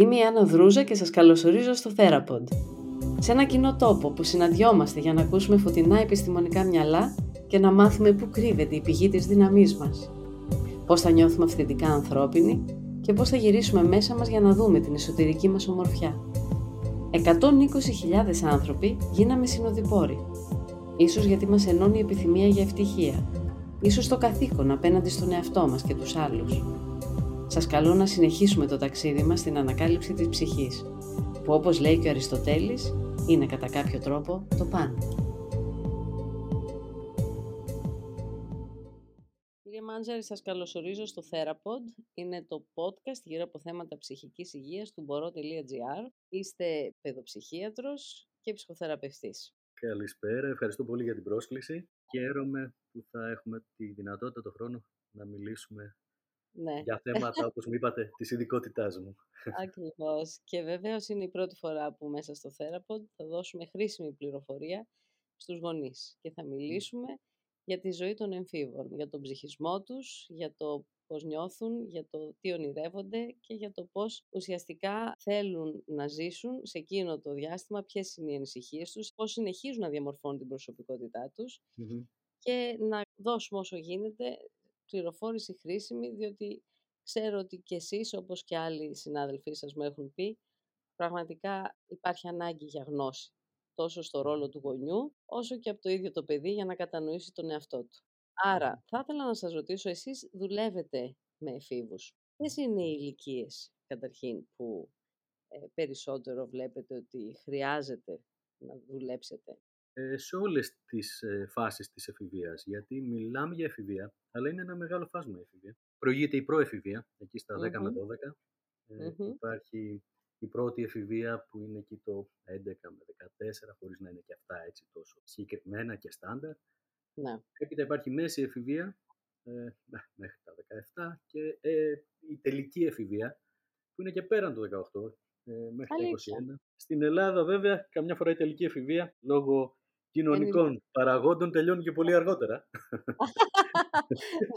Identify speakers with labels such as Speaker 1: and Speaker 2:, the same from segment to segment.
Speaker 1: Είμαι η Άννα Δρούζα και σας καλωσορίζω στο Therapod. Σε ένα κοινό τόπο που συναντιόμαστε για να ακούσουμε φωτεινά επιστημονικά μυαλά και να μάθουμε πού κρύβεται η πηγή της δύναμής μας. Πώς θα νιώθουμε αυθεντικά ανθρώπινοι και πώς θα γυρίσουμε μέσα μας για να δούμε την εσωτερική μας ομορφιά. 120.000 άνθρωποι γίναμε συνοδοιπόροι. Ίσως γιατί μας ενώνει η επιθυμία για ευτυχία. Ίσως το καθήκον απέναντι στον εαυτό μας και τους άλλους. Σας καλώ να συνεχίσουμε το ταξίδι μας στην ανακάλυψη της ψυχής, που όπως λέει και ο Αριστοτέλης, είναι κατά κάποιο τρόπο το παν. Κύριε Μάντζαρη, σας καλωσορίζω στο Therapod. Είναι το podcast γύρω από θέματα ψυχικής υγείας του μπορώ.gr. Είστε παιδοψυχίατρος και ψυχοθεραπευτής.
Speaker 2: Καλησπέρα, ευχαριστώ πολύ για την πρόσκληση. Χαίρομαι που θα έχουμε τη δυνατότητα, το χρόνο να μιλήσουμε
Speaker 1: Ναι.
Speaker 2: για θέματα, όπως μου είπατε, της ειδικότητάς μου.
Speaker 1: Ακριβώς. Και βεβαίως είναι η πρώτη φορά που μέσα στο Therapod θα δώσουμε χρήσιμη πληροφορία στους γονείς και θα μιλήσουμε για τη ζωή των εμφύβων, για τον ψυχισμό τους, για το πώς νιώθουν, για το τι ονειρεύονται και για το πώς ουσιαστικά θέλουν να ζήσουν σε εκείνο το διάστημα, ποιες είναι οι ανησυχίες τους, πώς συνεχίζουν να διαμορφώνουν την προσωπικότητά τους
Speaker 2: Μμμ.
Speaker 1: και να δώσουμε όσο γίνεται πληροφόρηση χρήσιμη, διότι ξέρω ότι και εσείς, όπως και άλλοι συνάδελφοί σας μου έχουν πει, πραγματικά υπάρχει ανάγκη για γνώση, τόσο στο ρόλο του γονιού, όσο και από το ίδιο το παιδί για να κατανοήσει τον εαυτό του. Άρα, θα ήθελα να σας ρωτήσω, εσείς δουλεύετε με εφήβους; Ποιες είναι οι ηλικίες καταρχήν, που ε, περισσότερο βλέπετε ότι χρειάζεται να δουλέψετε;
Speaker 2: Ε, σε όλες τις ε, φάσεις της εφηβείας, γιατί μιλάμε για εφηβεία, αλλά είναι ένα μεγάλο φάσμα η εφηβεία. Προηγείται η προεφηβεία, εκεί στα 10 με
Speaker 1: Μμμ.
Speaker 2: 12. Ε,
Speaker 1: Μμμ.
Speaker 2: Υπάρχει η πρώτη εφηβεία που είναι εκεί το 11 με 14, χωρίς να είναι και αυτά έτσι τόσο συγκεκριμένα και στάνταρ.
Speaker 1: Ναι.
Speaker 2: Έπειτα υπάρχει η μέση εφηβεία ε, ναι, μέχρι τα 17 και ε, η τελική εφηβεία που είναι και πέραν το 18 ε, μέχρι
Speaker 1: Αλήθεια.
Speaker 2: τα 21. Στην Ελλάδα βέβαια καμιά φορά η τελική εφηβεία λόγω κοινωνικών παραγόντων τελειώνει και πολύ αργότερα.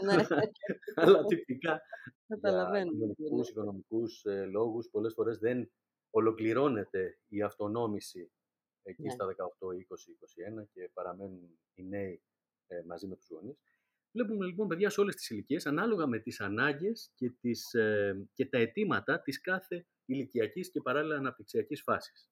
Speaker 1: ναι,
Speaker 2: Αλλά τυπικά για
Speaker 1: καταλαβαίνω. τι
Speaker 2: κοινωνικούς,
Speaker 1: λέτε.
Speaker 2: οικονομικούς ε, λόγους πολλές φορές δεν ολοκληρώνεται η αυτονόμηση εκεί
Speaker 1: Ναι.
Speaker 2: στα 18, 20, 21 και παραμένουν οι νέοι ε, μαζί με τους γονείς. Βλέπουμε λοιπόν παιδιά σε όλες τις ηλικίες, ανάλογα με τις ανάγκες και, τις, ε, και τα αιτήματα της κάθε ηλικιακής και παράλληλα αναπτυξιακής φάσης.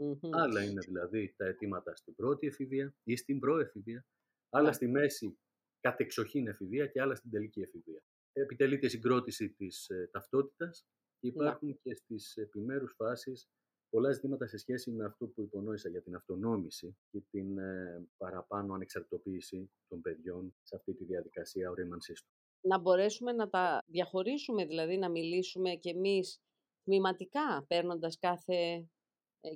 Speaker 1: Μμμ.
Speaker 2: Άλλα είναι δηλαδή τα αιτήματα στην πρώτη εφηβεία ή στην προεφηβεία, άλλα
Speaker 1: Ναι.
Speaker 2: στη μέση κατεξοχήν εφηβεία και άλλα στην τελική εφηβεία. Επιτελείται η συγκρότηση της ε, ταυτότητας και
Speaker 1: Ναι.
Speaker 2: υπάρχουν και στις επιμέρους φάσεις πολλά ζητήματα σε σχέση με αυτό που υπονόησα για την αυτονόμηση και την ε, παραπάνω ανεξαρτητοποίηση των παιδιών σε αυτή τη διαδικασία ορίμανσής του.
Speaker 1: Να μπορέσουμε να τα διαχωρίσουμε, δηλαδή να μιλήσουμε κι εμείς τμηματικά, παίρνοντας κάθε ε,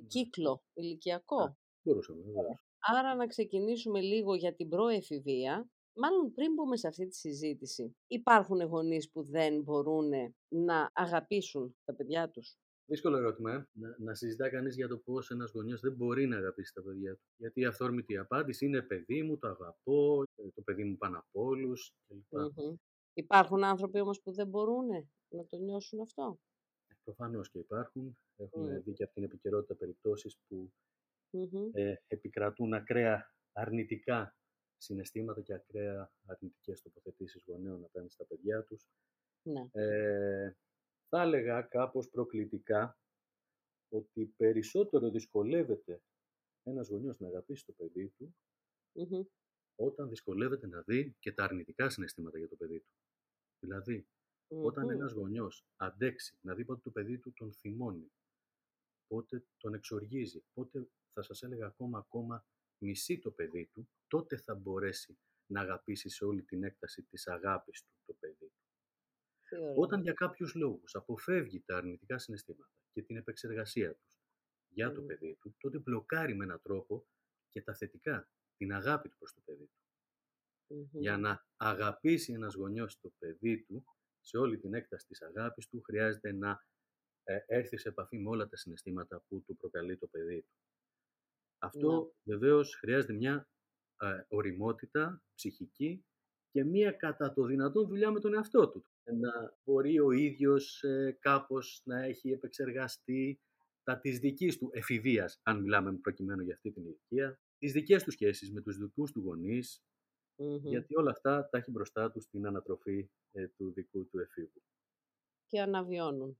Speaker 1: κύκλο ηλικιακό.
Speaker 2: Μπορούσαμε βέβαια.
Speaker 1: Άρα να ξεκινήσουμε λίγο για την προεφηβεία. Μάλλον πριν μπούμε σε αυτή τη συζήτηση, υπάρχουν γονείς που δεν μπορούν να αγαπήσουν τα παιδιά τους;
Speaker 2: Δύσκολο ερώτημα, ε; να, να συζητά κανείς για το πώς ένας γονιός δεν μπορεί να αγαπήσει τα παιδιά του. Γιατί η αυθόρμητη απάντηση είναι παιδί μου, το αγαπώ, ε, το παιδί μου πάνω από όλους κλπ.
Speaker 1: Μμμ. Υπάρχουν άνθρωποι όμως που δεν μπορούν να το νιώσουν αυτό;
Speaker 2: Προφανώς και υπάρχουν. Έχουμε
Speaker 1: Μμ.
Speaker 2: δει και από την επικαιρότητα περιπτώσεις που
Speaker 1: Μμμ.
Speaker 2: ε, επικρατούν ακραία αρνητικά συναισθήματα και ακραία αρνητικές τοποθετήσεις γονέων απέναντι στα παιδιά τους.
Speaker 1: Ναι.
Speaker 2: Ε, θα έλεγα κάπως προκλητικά ότι περισσότερο δυσκολεύεται ένας γονιός να αγαπήσει το παιδί του
Speaker 1: Μμμ.
Speaker 2: όταν δυσκολεύεται να δει και τα αρνητικά συναισθήματα για το παιδί του. Δηλαδή, όταν
Speaker 1: Μμμ.
Speaker 2: ένας γονιός αντέξει να δει πότε το παιδί του τον θυμώνει, πότε τον εξοργίζει, πότε θα σας έλεγα ακόμα ακόμα μισεί το παιδί του, τότε θα μπορέσει να αγαπήσει σε όλη την έκταση της αγάπης του το παιδί του.
Speaker 1: Τι ωραίο.
Speaker 2: Όταν για κάποιους λόγους αποφεύγει τα αρνητικά συναισθήματα και την επεξεργασία τους για το
Speaker 1: Μμμ.
Speaker 2: παιδί του, τότε μπλοκάρει με έναν τρόπο και τα θετικά, την αγάπη του προς το παιδί του.
Speaker 1: Μμμ.
Speaker 2: Για να αγαπήσει ένας γονιός το παιδί του, σε όλη την έκταση της αγάπης του, χρειάζεται να ε, έρθει σε επαφή με όλα τα συναισθήματα που του προκαλεί το παιδί του. Αυτό βεβαίως χρειάζεται μια ε, οριμότητα ψυχική και μια κατά το δυνατόν δουλειά με τον εαυτό του. να μπορεί ο ίδιος ε, κάπως να έχει επεξεργαστεί τα της δικής του εφηβείας, αν μιλάμε προκειμένου για αυτή την ηλικία, τις δικές του σχέσεις με τους δικούς του γονείς, γιατί όλα αυτά τα έχει μπροστά του στην ανατροφή ε, του δικού του εφήβου.
Speaker 1: Και αναβιώνουν.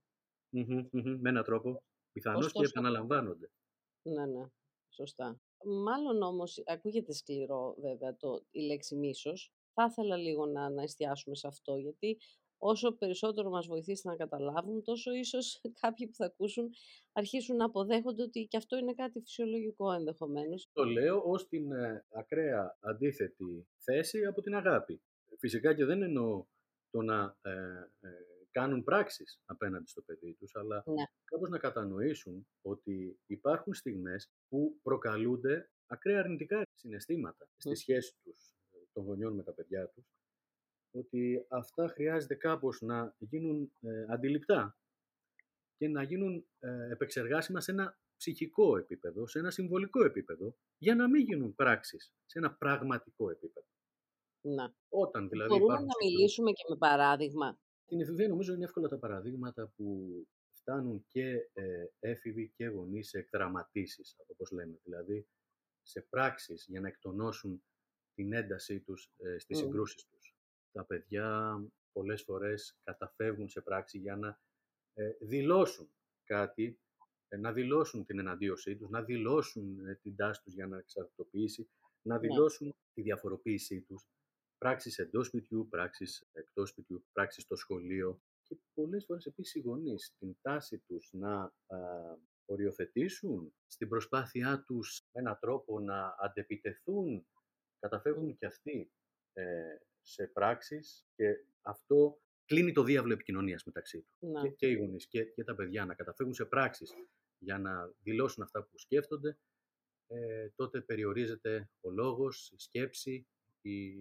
Speaker 2: με έναν τρόπο πιθανώς και επαναλαμβάνονται.
Speaker 1: Ναι, ναι, σωστά. Μάλλον όμως, ακούγεται σκληρό βέβαια το, η λέξη μίσος, θα ήθελα λίγο να, να εστιάσουμε σε αυτό, γιατί όσο περισσότερο μας βοηθήσει να καταλάβουν, τόσο ίσως κάποιοι που θα ακούσουν αρχίσουν να αποδέχονται ότι και αυτό είναι κάτι φυσιολογικό ενδεχομένως.
Speaker 2: Το λέω ως την ε, ακραία αντίθετη θέση από την αγάπη. Φυσικά και δεν εννοώ το να ε, ε, κάνουν πράξεις απέναντι στο παιδί τους, αλλά ναι. κάπως να κατανοήσουν ότι υπάρχουν στιγμές που προκαλούνται ακραία αρνητικά συναισθήματα στη σχέση τους των γονιών με τα παιδιά τους ότι αυτά χρειάζεται κάπως να γίνουν ε, αντιληπτά και να γίνουν ε, επεξεργάσιμα σε ένα ψυχικό επίπεδο, σε ένα συμβολικό επίπεδο, για να μην γίνουν πράξεις σε ένα πραγματικό επίπεδο.
Speaker 1: Να.
Speaker 2: Όταν δηλαδή
Speaker 1: Μπορούμε να μιλήσουμε και με παράδειγμα.
Speaker 2: Την εφηβεία νομίζω είναι εύκολα τα παραδείγματα που φτάνουν και ε, έφηβοι και γονείς σε εκδραματίσεις, όπως λέμε. Δηλαδή σε πράξεις για να εκτονώσουν την έντασή τους ε, στις mm. συγκρούσεις τους τα παιδιά πολλές φορές καταφεύγουν σε πράξη για να ε, δηλώσουν κάτι, ε, να δηλώσουν την εναντίωσή τους, να δηλώσουν ε, την τάση τους για να εξαρτητοποιήσει, να ναι. δηλώσουν τη διαφοροποίησή τους, πράξεις εντός σπιτιού, πράξεις εκτός σπιτιού, πράξεις στο σχολείο και πολλές φορές επίσης οι γονείς την τάση τους να α, οριοθετήσουν στην προσπάθειά τους με έναν τρόπο να αντεπιτεθούν, καταφεύγουν και αυτοί σε πράξεις και αυτό κλείνει το διάβλο επικοινωνίας μεταξύ του. Και, και οι γονείς και, και τα παιδιά να καταφεύγουν σε πράξεις για να δηλώσουν αυτά που σκέφτονται, ε, τότε περιορίζεται ο λόγος, η σκέψη, η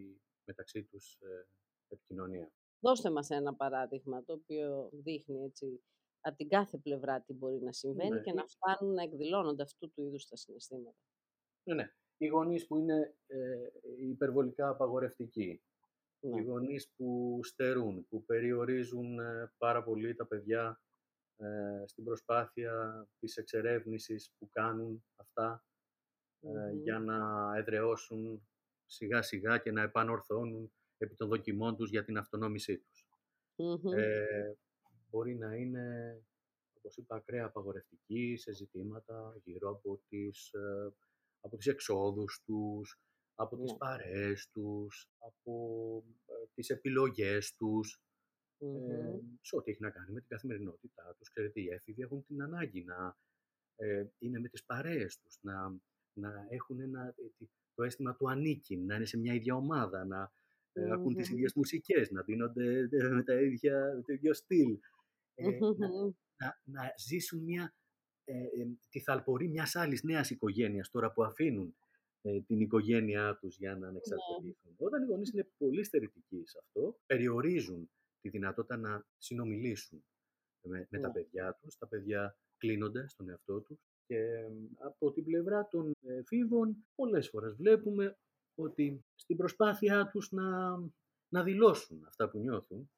Speaker 2: μεταξύ τους ε, επικοινωνία.
Speaker 1: Δώστε μας ένα παράδειγμα το οποίο δείχνει έτσι από την κάθε πλευρά τι μπορεί να συμβαίνει ναι. και να φτάνουν να εκδηλώνονται αυτού του είδους τα συναισθήματα.
Speaker 2: Ναι, ναι. Οι γονείς που είναι ε, υπερβολικά απαγορευτικοί, ναι. Οι γονείς που στερούν, που περιορίζουν ε, πάρα πολύ τα παιδιά ε, στην προσπάθεια της εξερεύνησης που κάνουν αυτά ε, για να εδραιώσουν σιγά σιγά και να επανορθώνουν επί των δοκιμών τους για την αυτονόμησή τους. Ε, μπορεί να είναι, όπως είπα, ακραία απαγορευτική σε ζητήματα γύρω από τις, από τις εξόδους τους, από τις ναι. παρέες τους, από ε, τις επιλογές τους, ε, σε ό,τι έχει να κάνει με την καθημερινότητά τους. Ξέρετε, οι έφηβοι έχουν την ανάγκη να ε, είναι με τις παρέες τους, να, να έχουν ένα, ε, το αίσθημα του ανήκει, να είναι σε μια ίδια ομάδα, να ε, ακούν τις ίδιες μουσικές, να δίνονται με τα ίδια, το ίδιο στυλ. να, να, να, ζήσουν μια, τη θαλπορή μιας άλλης νέας οικογένειας τώρα που αφήνουν ε, την οικογένειά τους για να ανεξαρτηθούν. Ναι. Όταν οι γονείς είναι πολύ στερητικοί σε αυτό, περιορίζουν τη δυνατότητα να συνομιλήσουν με, με τα ναι. παιδιά τους. Τα παιδιά κλείνονται στον εαυτό τους και από την πλευρά των φίβων πολλές φορές βλέπουμε ότι στην προσπάθειά τους να, να δηλώσουν αυτά που νιώθουν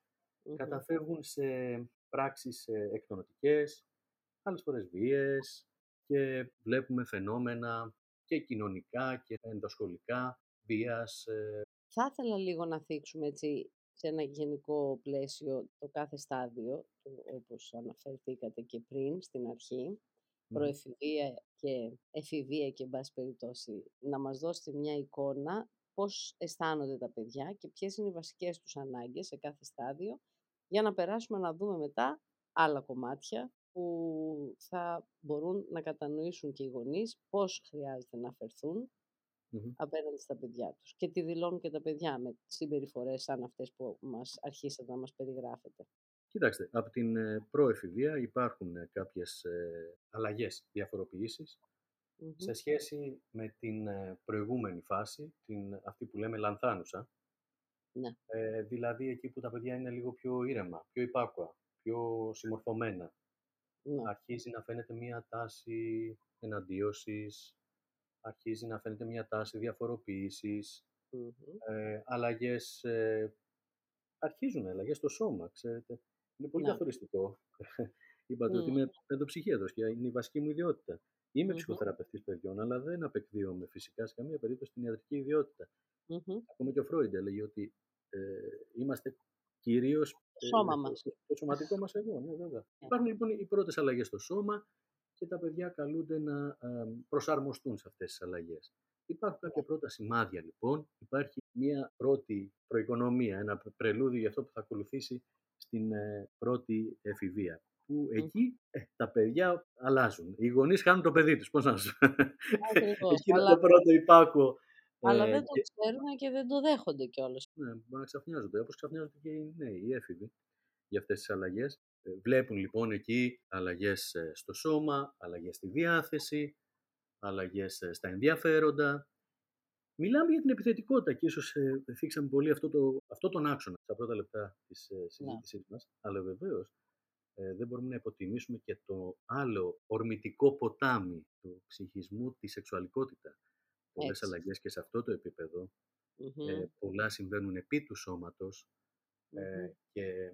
Speaker 2: καταφεύγουν σε πράξεις ε, εκτονοτικές, άλλες φορές βίες και βλέπουμε φαινόμενα και κοινωνικά και ενδοσχολικά βίας. Ε.
Speaker 1: Θα ήθελα λίγο να θίξουμε έτσι σε ένα γενικό πλαίσιο το κάθε στάδιο, όπως αναφερθήκατε και πριν στην αρχή, προεφηβεία και εφηβεία και εν πάση περιπτώσει, να μας δώσετε μια εικόνα πώς αισθάνονται τα παιδιά και ποιες είναι οι βασικές τους ανάγκες σε κάθε στάδιο, για να περάσουμε να δούμε μετά άλλα κομμάτια που θα μπορούν να κατανοήσουν και οι γονείς πώς χρειάζεται να αφαιρθούν απέναντι στα παιδιά τους. Και τι δηλώνουν και τα παιδιά με συμπεριφορές σαν αυτές που μας αρχίσατε να μας περιγράφετε.
Speaker 2: Κοιτάξτε, από την ε, προεφηβεία υπάρχουν ε, κάποιες ε, αλλαγές, σε σχέση με την προηγούμενη φάση, την, αυτή που λέμε λανθάνουσα.
Speaker 1: Ναι.
Speaker 2: δηλαδή εκεί που τα παιδιά είναι λίγο πιο ήρεμα, πιο υπάκουα, πιο συμμορφωμένα, ναι. αρχίζει να φαίνεται μια τάση εναντίωσης, αρχίζει να φαίνεται μια τάση διαφοροποίησης, ε, αλλαγές ε, αρχίζουν αλλαγές στο σώμα, ξέρετε. Είναι πολύ
Speaker 1: Ναι.
Speaker 2: καθοριστικό. Είπατε ότι
Speaker 1: Μμ.
Speaker 2: είμαι παιδοψυχίατρος και είναι η βασική μου ιδιότητα. Είμαι
Speaker 1: Μμμ.
Speaker 2: ψυχοθεραπευτής παιδιών, αλλά δεν απεκδίωμαι φυσικά σε καμία περίπτωση την ιατρική ιδιότητα.
Speaker 1: Μμμ.
Speaker 2: Ακόμα και ο Φρόιντ έλεγε ότι ε, είμαστε κυρίως
Speaker 1: Το σώμα μας.
Speaker 2: το σωματικό μας εγώ. Ναι, βέβαια.
Speaker 1: Ναι.
Speaker 2: Υπάρχουν λοιπόν οι πρώτες αλλαγές στο σώμα και τα παιδιά καλούνται να ε, προσαρμοστούν σε αυτές τις αλλαγές. Υπάρχουν κάποια πρώτα σημάδια λοιπόν. Υπάρχει μια πρώτη προοικονομία, ένα πρελούδιο για αυτό που θα ακολουθήσει στην ε, πρώτη εφηβεία. Που εκεί ε, τα παιδιά αλλάζουν. Οι γονείς χάνουν το παιδί τους. Πώς να σου.
Speaker 1: Ακριβώς.
Speaker 2: Εκεί είναι
Speaker 1: Αλλά,
Speaker 2: το πρώτο υπάκο.
Speaker 1: Αλλά
Speaker 2: ε,
Speaker 1: δεν το
Speaker 2: και-
Speaker 1: ξέρουν και δεν το δέχονται κιόλας.
Speaker 2: ναι, μπορεί να ξαφνιάζονται, όπως ξαφνιάζονται και οι νέοι, οι έφηβοι, για αυτές τις αλλαγές. Ε, Βλέπουν λοιπόν εκεί αλλαγές ε, στο σώμα, αλλαγές στη διάθεση, αλλαγές ε, στα ενδιαφέροντα. Μιλάμε για την επιθετικότητα και ίσως ε, θίξαμε πολύ αυτό, το, αυτό τον άξονα στα πρώτα λεπτά της ε, συζήτησής μας, αλλά βεβαίως ε, δεν μπορούμε να υποτιμήσουμε και το άλλο ορμητικό ποτάμι του ψυχισμού, τη σεξουαλικότητα. Πολλές
Speaker 1: Έτσι.
Speaker 2: αλλαγές και σε αυτό το επίπεδο
Speaker 1: Μμμ.
Speaker 2: ε, πολλά συμβαίνουν επί του σώματος ε,
Speaker 1: Μμμ.
Speaker 2: και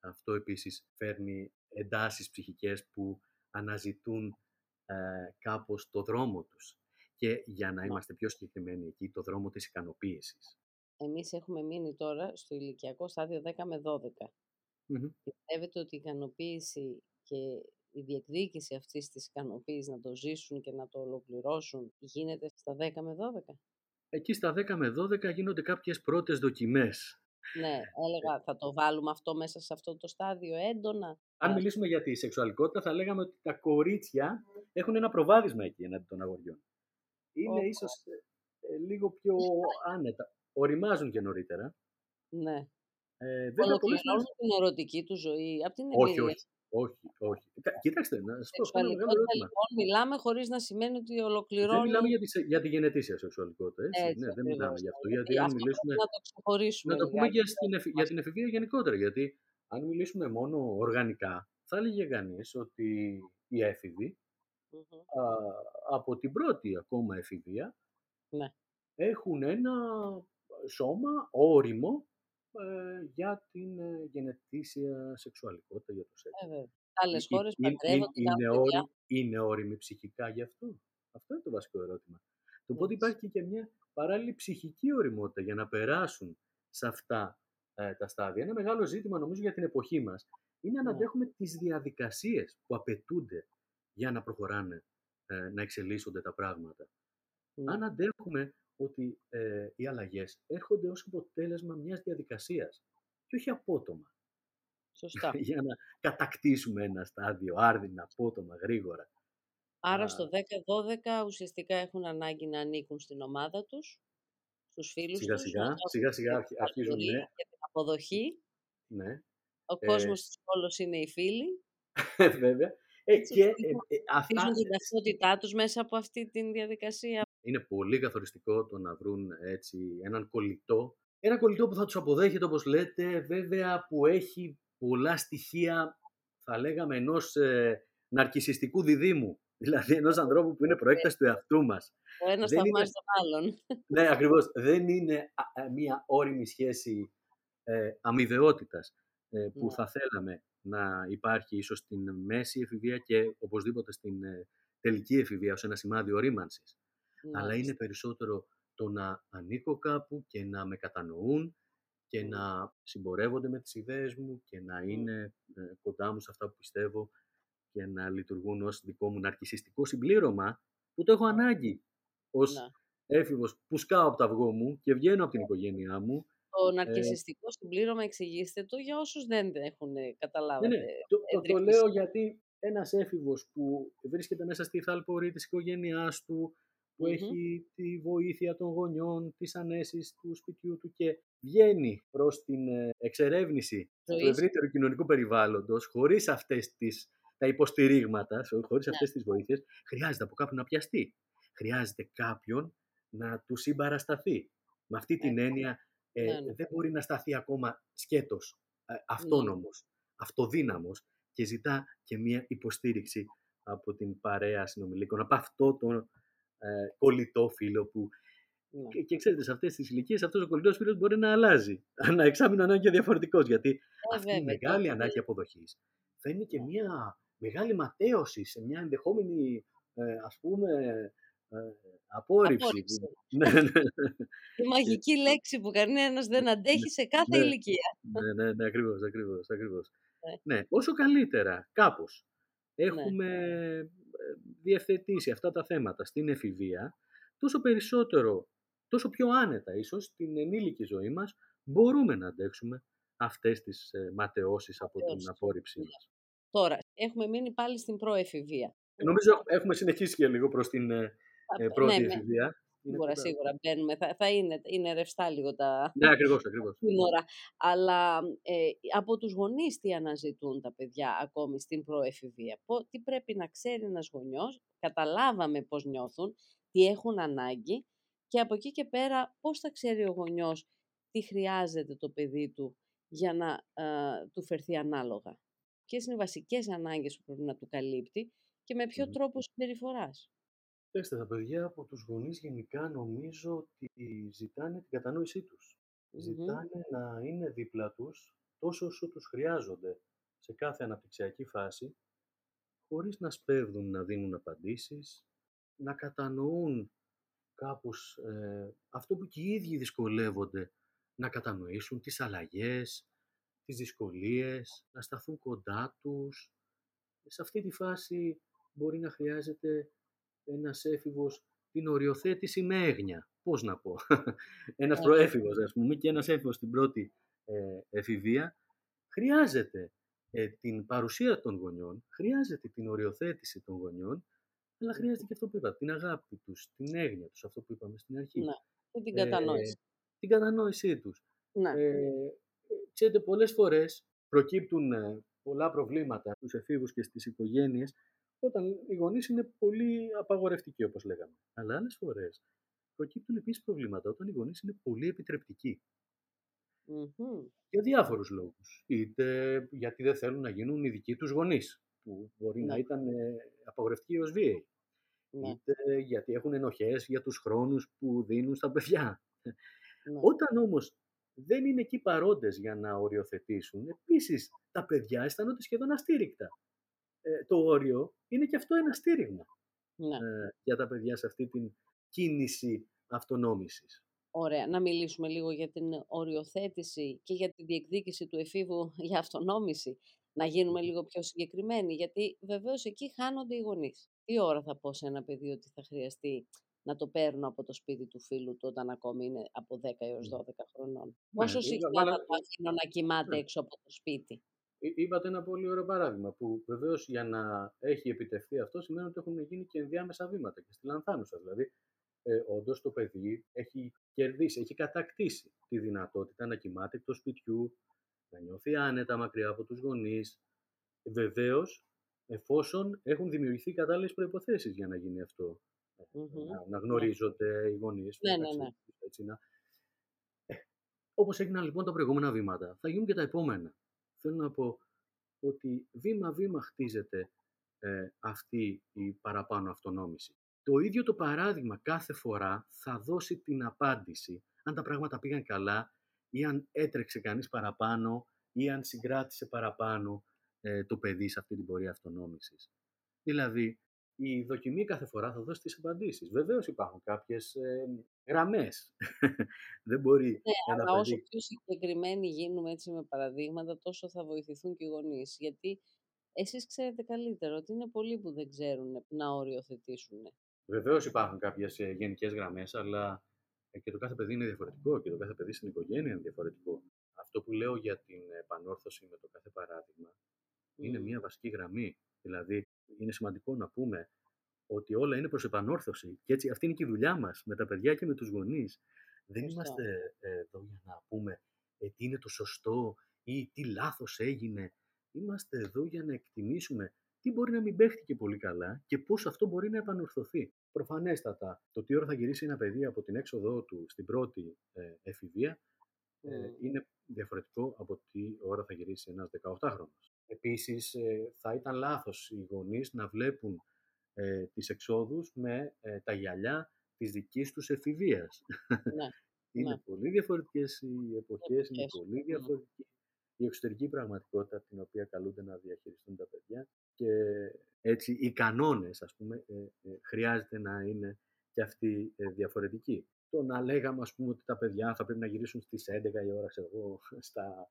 Speaker 2: αυτό επίσης φέρνει εντάσεις ψυχικές που αναζητούν ε, κάπως το δρόμο τους. Και για να
Speaker 1: Ναι.
Speaker 2: είμαστε πιο συγκεκριμένοι εκεί, το δρόμο της ικανοποίησης.
Speaker 1: Εμείς έχουμε μείνει τώρα στο ηλικιακό στάδιο 10 με 12.
Speaker 2: Μμμ.
Speaker 1: Πιστεύετε ότι η ικανοποίηση και η διεκδίκηση αυτής της ικανοποίησης να το ζήσουν και να το ολοκληρώσουν γίνεται στα 10 με 12.
Speaker 2: Εκεί στα 10 με 12 γίνονται κάποιες πρώτες δοκιμές.
Speaker 1: Ναι, έλεγα θα το βάλουμε αυτό μέσα σε αυτό το στάδιο έντονα.
Speaker 2: Αν
Speaker 1: Α,
Speaker 2: μιλήσουμε για τη σεξουαλικότητα, θα λέγαμε ότι τα κορίτσια έχουν ένα προβάδισμα εκεί εναντί των αγοριών. Είναι
Speaker 1: Ω,
Speaker 2: ίσως ε, ε, λίγο πιο άνετα. Οριμάζουν και νωρίτερα.
Speaker 1: Ναι.
Speaker 2: Ε, βέβαια, πολλές φορές
Speaker 1: Ολοκληρώνουν την ερωτική του ζωή από την
Speaker 2: Όχι,
Speaker 1: εμπειρία.
Speaker 2: όχι. Όχι, όχι. Κα- Κοιτάξτε, να σας πω αυτό είναι ένα μεγάλο
Speaker 1: Σεξουαλικότητα
Speaker 2: ερώτημα.
Speaker 1: λοιπόν μιλάμε χωρίς να σημαίνει ότι
Speaker 2: Δεν
Speaker 1: ολοκληρώνει
Speaker 2: μιλάμε για τη, σε- για τη γενετήσια σεξουαλικότητα, έτσι.
Speaker 1: έτσι
Speaker 2: Ναι, δεν μιλάμε
Speaker 1: ακριβώς.
Speaker 2: γι'
Speaker 1: ναι.
Speaker 2: αυτό.
Speaker 1: Γιατί
Speaker 2: Γιατί αν
Speaker 1: αυτό
Speaker 2: μιλήσουμε.
Speaker 1: πρέπει να το ξεχωρίσουμε
Speaker 2: Να το πούμε
Speaker 1: λιγάκι.
Speaker 2: και στην, εφη- για την εφηβεία γενικότερα. Γιατί αν μιλήσουμε μόνο οργανικά, θα έλεγε κανείς ότι οι έφηβοι
Speaker 1: Μμμ.
Speaker 2: α, από την πρώτη ακόμα εφηβεία
Speaker 1: Ναι.
Speaker 2: έχουν ένα σώμα όριμο ε, για την ε, γενετήσια σεξουαλικότητα, για το σεξ.
Speaker 1: Ε, βέβαια. Σε άλλες
Speaker 2: Ε, ε,
Speaker 1: χώρες
Speaker 2: ε, ε,
Speaker 1: παντρεύονται,
Speaker 2: είναι,
Speaker 1: κάνουν παιδιά.
Speaker 2: όρι, είναι όριμοι ψυχικά γι' αυτό. Αυτό είναι το βασικό ερώτημα. Το οπότε
Speaker 1: Έτσι.
Speaker 2: υπάρχει και μια παράλληλη ψυχική οριμότητα για να περάσουν σε αυτά ε, τα στάδια. Ένα μεγάλο ζήτημα νομίζω για την εποχή μας είναι να
Speaker 1: Ναι.
Speaker 2: αντέχουμε τις διαδικασίες που απαιτούνται για να προχωράνε, ε, να εξελίσσονται τα πράγματα.
Speaker 1: Ναι.
Speaker 2: Αν αντέχουμε ότι ε, οι αλλαγές έρχονται ως αποτέλεσμα μιας διαδικασίας και όχι απότομα
Speaker 1: Σωστά.
Speaker 2: για να κατακτήσουμε ένα στάδιο άρδινα, απότομα, γρήγορα.
Speaker 1: Άρα
Speaker 2: Α,
Speaker 1: στο 10-12 ουσιαστικά έχουν ανάγκη να ανήκουν στην ομάδα τους, στους φίλους
Speaker 2: Σιγά
Speaker 1: τους, να
Speaker 2: σιγά,
Speaker 1: νιώθουν
Speaker 2: σιγά σιγά
Speaker 1: την
Speaker 2: αρχι- αρχίζουν,
Speaker 1: παρηγορία
Speaker 2: ναι,
Speaker 1: και την αποδοχή.
Speaker 2: ναι,
Speaker 1: Ο
Speaker 2: ε,
Speaker 1: κόσμος της πόλος είναι οι φίλοι.
Speaker 2: βέβαια. Ε,
Speaker 1: Έτσι,
Speaker 2: και ε,
Speaker 1: χτίζουν,
Speaker 2: ε, αυτά
Speaker 1: χτίζουν την ταυτότητά τους μέσα από αυτή τη διαδικασία.
Speaker 2: Είναι πολύ καθοριστικό το να βρουν έτσι έναν κολλητό. Ένα κολλητό που θα τους αποδέχεται, όπως λέτε, βέβαια που έχει πολλά στοιχεία, θα λέγαμε, ενός ε, ναρκισιστικού διδήμου. Δηλαδή ενός ανθρώπου που είναι προέκταση του εαυτού μας.
Speaker 1: Ο ένας
Speaker 2: Δεν είναι,
Speaker 1: θαυμάζει τον άλλον.
Speaker 2: ναι, ακριβώς, δεν είναι α, α, μια όριμη σχέση ε, αμοιβαιότητας ε, που
Speaker 1: Ναι.
Speaker 2: θα θέλαμε να υπάρχει ίσως στην μέση εφηβεία και οπωσδήποτε στην ε, τελική εφηβεία ως ένα σημάδι ορίμανσης. Αλλά είναι
Speaker 1: Μάλιστα.
Speaker 2: περισσότερο το να ανήκω κάπου και να με κατανοούν και
Speaker 1: Μμ.
Speaker 2: να συμπορεύονται με τις ιδέες μου και να
Speaker 1: Μμ.
Speaker 2: είναι ε, κοντά μου σε αυτά που πιστεύω και να λειτουργούν ως δικό μου ναρκισιστικό συμπλήρωμα που το έχω
Speaker 1: Μμ.
Speaker 2: ανάγκη ως
Speaker 1: Ναι.
Speaker 2: έφηβος που σκάω από το αυγό μου και βγαίνω από την
Speaker 1: Ναι.
Speaker 2: οικογένειά μου.
Speaker 1: Το
Speaker 2: Ε,
Speaker 1: ναρκισιστικό συμπλήρωμα εξηγήστε το για όσους δεν έχουν ε,
Speaker 2: ναι, ναι,
Speaker 1: καταλάβατε
Speaker 2: το, το, το
Speaker 1: ευρύ
Speaker 2: λέω γιατί ένας έφηβος που βρίσκεται μέσα στη θαλπορή της οικογένειάς του, που
Speaker 1: Μμμ.
Speaker 2: έχει τη βοήθεια των γονιών, τις ανέσεις του σπιτιού του και βγαίνει προς την ε, εξερεύνηση του
Speaker 1: Ζωής.
Speaker 2: ευρύτερου κοινωνικού περιβάλλοντος χωρίς αυτές τις, τα υποστηρίγματα, σο- χωρίς
Speaker 1: Ναι.
Speaker 2: αυτές τις βοήθειες, χρειάζεται από κάπου να πιαστεί. Χρειάζεται κάποιον να του συμπαρασταθεί. Με αυτή την
Speaker 1: Έτσι.
Speaker 2: έννοια ε,
Speaker 1: Ναι, ναι.
Speaker 2: δεν μπορεί να σταθεί ακόμα σκέτος, ε,
Speaker 1: Ναι.
Speaker 2: αυτόνομος, αυτοδύναμος και ζητά και μία υποστήριξη από την παρέα συνομιλίκων, από αυτό τον ε, κολλητό φίλο που
Speaker 1: Ναι.
Speaker 2: Και, και ξέρετε, σε αυτές τις ηλικίες αυτός ο κολλητός φίλος μπορεί να αλλάζει. Ανά εξάμεινο ανάγκη διαφορετικός. Γιατί
Speaker 1: Ε,
Speaker 2: αυτή η
Speaker 1: βέβαια,
Speaker 2: μεγάλη
Speaker 1: τότε-
Speaker 2: ανάγκη αποδοχής φέρνει και
Speaker 1: Ναι.
Speaker 2: μια μεγάλη ματέωση σε μια ενδεχόμενη ε, ας πούμε ε, απόρριψη.
Speaker 1: Απόρριψη.
Speaker 2: ναι, ναι,
Speaker 1: Η μαγική λέξη που κανένας δεν αντέχει σε κάθε
Speaker 2: ναι.
Speaker 1: ηλικία.
Speaker 2: ναι, ναι, ναι, ακριβώς, ακριβώς, ακριβώς.
Speaker 1: Ναι.
Speaker 2: Ναι, όσο καλύτερα, κάπως, έχουμε ε, διευθετήσει αυτά τα θέματα στην εφηβεία, τόσο περισσότερο, τόσο πιο άνετα ίσως, στην ενήλικη ζωή μας, μπορούμε να αντέξουμε αυτές τις ε, ματαιώσεις από την
Speaker 1: Ματαιώσεις.
Speaker 2: απόρριψή
Speaker 1: Ναι.
Speaker 2: μας.
Speaker 1: Τώρα, έχουμε μείνει πάλι στην προεφηβεία.
Speaker 2: Νομίζω έχουμε συνεχίσει και λίγο προς την ε, ε, πρώτη
Speaker 1: ναι, ναι,
Speaker 2: εφηβεία. Είναι
Speaker 1: σίγουρα,
Speaker 2: κοντά.
Speaker 1: σίγουρα μπαίνουμε. Θα, θα είναι, είναι ρευστά λίγο τα
Speaker 2: Ναι, ακριβώς, ακριβώς.
Speaker 1: σύνορα. Αλλά ε, από τους γονείς τι αναζητούν τα παιδιά ακόμη στην προεφηβεία; Πο- τι πρέπει να ξέρει ένας γονιός; Καταλάβαμε πώς νιώθουν, τι έχουν ανάγκη και από εκεί και πέρα πώς θα ξέρει ο γονιός τι χρειάζεται το παιδί του για να ε, του φερθεί ανάλογα; Ποιες είναι οι βασικές ανάγκες που πρέπει να του καλύπτει και με ποιο
Speaker 2: Μμμ.
Speaker 1: τρόπο συμπεριφοράς;
Speaker 2: Κοιτάξτε, τα παιδιά από τους γονείς γενικά νομίζω ότι ζητάνε την κατανόησή τους.
Speaker 1: Μμμ.
Speaker 2: Ζητάνε να είναι δίπλα τους τόσο όσο τους χρειάζονται σε κάθε αναπτυξιακή φάση, χωρίς να σπέβδουν να δίνουν απαντήσεις, να κατανοούν κάπως ε, αυτό που και οι ίδιοι δυσκολεύονται να κατανοήσουν, τις αλλαγές, τις δυσκολίες, να σταθούν κοντά τους. Σε αυτή τη φάση μπορεί να χρειάζεται ένας έφηβος την οριοθέτηση με έγνοια. Πώς να πω. ένας
Speaker 1: Ναι.
Speaker 2: προέφηβος, ας πούμε, και ένας έφηβος στην πρώτη ε, εφηβεία χρειάζεται ε, την παρουσία των γονιών, χρειάζεται την οριοθέτηση των γονιών, αλλά χρειάζεται και αυτό που είπα, την αγάπη τους, την έγνοια τους, αυτό που είπαμε στην αρχή.
Speaker 1: Ναι. Και την
Speaker 2: Ε,
Speaker 1: κατανόηση.
Speaker 2: την κατανόησή τους.
Speaker 1: Ναι.
Speaker 2: Ε, ξέρετε, πολλές φορές προκύπτουν ε, πολλά προβλήματα στους εφήβους και στις οικογένειες όταν οι γονείς είναι πολύ απαγορευτικοί, όπως λέγαμε. Αλλά άλλες φορές προκύπτουν επίσης προβλήματα όταν οι γονείς είναι πολύ επιτρεπτικοί.
Speaker 1: Μμμ.
Speaker 2: Για διάφορους λόγους. Είτε γιατί δεν θέλουν να γίνουν οι δικοί τους γονείς, που μπορεί να
Speaker 1: Ναι.
Speaker 2: ήταν ε, απαγορευτικοί ως βίαιοι.
Speaker 1: Ναι.
Speaker 2: Είτε γιατί έχουν ενοχές για τους χρόνους που δίνουν στα παιδιά.
Speaker 1: Ναι.
Speaker 2: Όταν όμως δεν είναι εκεί παρόντες για να οριοθετήσουν, επίσης τα παιδιά αισθάνονται σχεδόν αστήρικτα. Ε, το όριο είναι και αυτό ένα στήριγμα
Speaker 1: Ναι.
Speaker 2: ε, για τα παιδιά σε αυτή την κίνηση αυτονόμησης.
Speaker 1: Ωραία. Να μιλήσουμε λίγο για την οριοθέτηση και για τη διεκδίκηση του εφήβου για αυτονόμηση. Να γίνουμε λίγο πιο συγκεκριμένοι, γιατί βεβαίως εκεί χάνονται οι γονείς. Τι ώρα θα πω σε ένα παιδί ότι θα χρειαστεί να το παίρνω από το σπίτι του φίλου του όταν ακόμη είναι από 10 έως 12 χρονών;
Speaker 2: Ναι,
Speaker 1: Πόσο
Speaker 2: ε,
Speaker 1: συχνά
Speaker 2: βάλα-
Speaker 1: θα το αφήνω να κοιμάται
Speaker 2: Ναι.
Speaker 1: έξω από το σπίτι;
Speaker 2: Εί- Είπατε ένα πολύ ωραίο παράδειγμα που βεβαίως για να έχει επιτευχθεί αυτό σημαίνει ότι έχουν γίνει και ενδιάμεσα βήματα και στη λανθάνουσα. Δηλαδή, ε, όντως το παιδί έχει κερδίσει, έχει κατακτήσει τη δυνατότητα να κοιμάται εκτός σπιτιού, να νιώθει άνετα μακριά από τους γονείς. Βεβαίως, εφόσον έχουν δημιουργηθεί κατάλληλες προποθέσει για να γίνει αυτό. Ε,
Speaker 1: Μμμ.
Speaker 2: Να, να γνωρίζονται οι γονείς.
Speaker 1: Ναι, ναι, ναι.
Speaker 2: Έτσι, να... ε, όπως έγιναν λοιπόν τα προηγούμενα βήματα, θα γίνουν και τα επόμενα. Θέλω να πω ότι βήμα-βήμα χτίζεται ε, αυτή η παραπάνω αυτονόμηση. Το ίδιο το παράδειγμα κάθε φορά θα δώσει την απάντηση αν τα πράγματα πήγαν καλά ή αν έτρεξε κανείς παραπάνω ή αν συγκράτησε παραπάνω ε, το παιδί σε αυτή την πορεία αυτονόμησης. Δηλαδή, η δοκιμή κάθε φορά θα δώσει τις απαντήσεις. Βεβαίως υπάρχουν κάποιες ε, γραμμές. Δεν μπορεί
Speaker 1: Ναι,
Speaker 2: ένα
Speaker 1: αλλά όσο
Speaker 2: παιδί...
Speaker 1: πιο συγκεκριμένοι γίνουμε έτσι με παραδείγματα, τόσο θα βοηθηθούν και οι γονείς. Γιατί εσείς ξέρετε καλύτερα ότι είναι πολλοί που δεν ξέρουν να οριοθετήσουν.
Speaker 2: Βεβαίως υπάρχουν κάποιες γενικές γραμμές, αλλά ε, και το κάθε παιδί είναι διαφορετικό και το κάθε παιδί στην οικογένεια είναι διαφορετικό. Αυτό που λέω για την επανόρθωση με το κάθε παράδειγμα είναι
Speaker 1: Μμ.
Speaker 2: μια βασική γραμμή. Δηλαδή, είναι σημαντικό να πούμε ότι όλα είναι προς επανόρθωση. Και έτσι αυτή είναι και η δουλειά μας με τα παιδιά και με τους γονείς. Δεν
Speaker 1: Σωστά.
Speaker 2: είμαστε ε, εδώ για να πούμε ε, τι είναι το σωστό ή τι λάθος έγινε. Είμαστε εδώ για να εκτιμήσουμε τι μπορεί να μην παίχτηκε πολύ καλά και πώς αυτό μπορεί να επανορθωθεί. Προφανέστατα, το τι ώρα θα γυρίσει ένα παιδί από την έξοδό του στην πρώτη ε, εφηβεία ε,
Speaker 1: Μμ.
Speaker 2: είναι διαφορετικό από τι ώρα θα γυρίσει ένας 18χρονος. Επίσης, ε, θα ήταν λάθος οι γονείς να βλέπουν ε, τις εξόδους με ε, τα γυαλιά της δικής τους εφηβείας.
Speaker 1: Ναι.
Speaker 2: είναι
Speaker 1: ναι.
Speaker 2: πολύ διαφορετικές οι εποχές, είναι
Speaker 1: εποχές.
Speaker 2: πολύ
Speaker 1: Μμμ.
Speaker 2: διαφορετική η εξωτερική πραγματικότητα την οποία καλούνται να διαχειριστούν τα παιδιά και έτσι οι κανόνες ας πούμε ε, ε, χρειάζεται να είναι και αυτοί ε, διαφορετικοί. Το να λέγαμε ας πούμε ότι τα παιδιά θα πρέπει να γυρίσουν στις 11 η ώρα ξέρω εγώ, στα,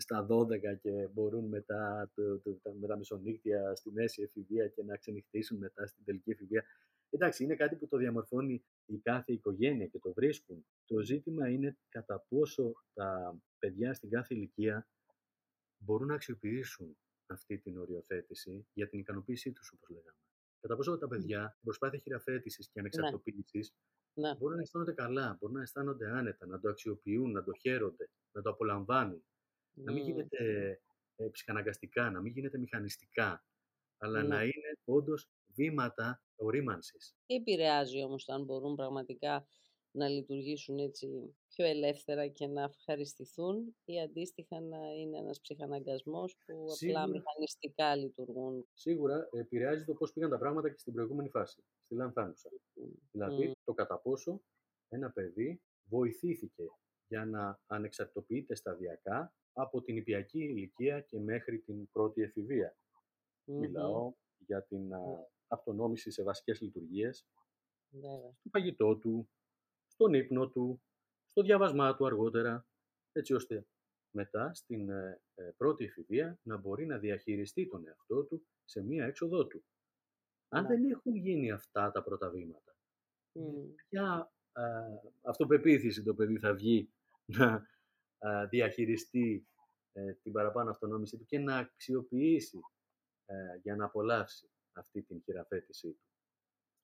Speaker 2: στα 12 και μπορούν μετά το, το, τα, με τα μεσονύκτια στη μέση εφηβεία και να ξενυχτήσουν μετά στην τελική εφηβεία. Εντάξει, είναι κάτι που το διαμορφώνει η κάθε οικογένεια και το βρίσκουν. Το ζήτημα είναι κατά πόσο τα παιδιά στην κάθε ηλικία μπορούν να αξιοποιήσουν αυτή την οριοθέτηση για την ικανοποίησή τους, όπως λέγαμε. Κατά πόσο τα παιδιά, την προσπάθεια χειραφέτησης και ανεξαρτοποίησης,
Speaker 1: Ναι.
Speaker 2: μπορούν να αισθάνονται καλά, μπορούν να αισθάνονται άνετα, να το αξιοποιούν, να το χαίρονται, να το απολαμβάνουν. Να μην
Speaker 1: Μμ.
Speaker 2: γίνεται ε, ψυχαναγκαστικά, να μην γίνεται μηχανιστικά, αλλά
Speaker 1: Ναι.
Speaker 2: να είναι όντως βήματα ορίμανσης.
Speaker 1: Τι επηρεάζει όμως το αν μπορούν πραγματικά να λειτουργήσουν έτσι πιο ελεύθερα και να ευχαριστηθούν ή αντίστοιχα να είναι ένας ψυχαναγκασμός που απλά
Speaker 2: Σίγουρα.
Speaker 1: μηχανιστικά λειτουργούν.
Speaker 2: Σίγουρα επηρεάζει το πώς πήγαν τα πράγματα και στην προηγούμενη φάση, στη λανθάνουσα.
Speaker 1: Μμ.
Speaker 2: Δηλαδή
Speaker 1: Μμ.
Speaker 2: το κατά πόσο ένα παιδί βοηθήθηκε για να ανεξαρτητοποιείται σταδιακά από την υπιακή ηλικία και μέχρι την πρώτη εφηβεία.
Speaker 1: Μμμ.
Speaker 2: Μιλάω για την α,
Speaker 1: Ναι.
Speaker 2: αυτονόμηση σε βασικές λειτουργίες,
Speaker 1: Βέβαια.
Speaker 2: στο φαγητό του, στον ύπνο του, στο διάβασμά του αργότερα, έτσι ώστε μετά στην ε, ε, πρώτη εφηβεία να μπορεί να διαχειριστεί τον εαυτό του σε μία έξοδό του. Αν
Speaker 1: Ναι.
Speaker 2: δεν έχουν γίνει αυτά τα πρώτα βήματα,
Speaker 1: Μμ.
Speaker 2: ποια α, αυτοπεποίθηση το παιδί θα βγει να α, διαχειριστεί ε, την παραπάνω αυτονόμησή του και να αξιοποιήσει ε, για να απολαύσει αυτή την χειραφέτησή του.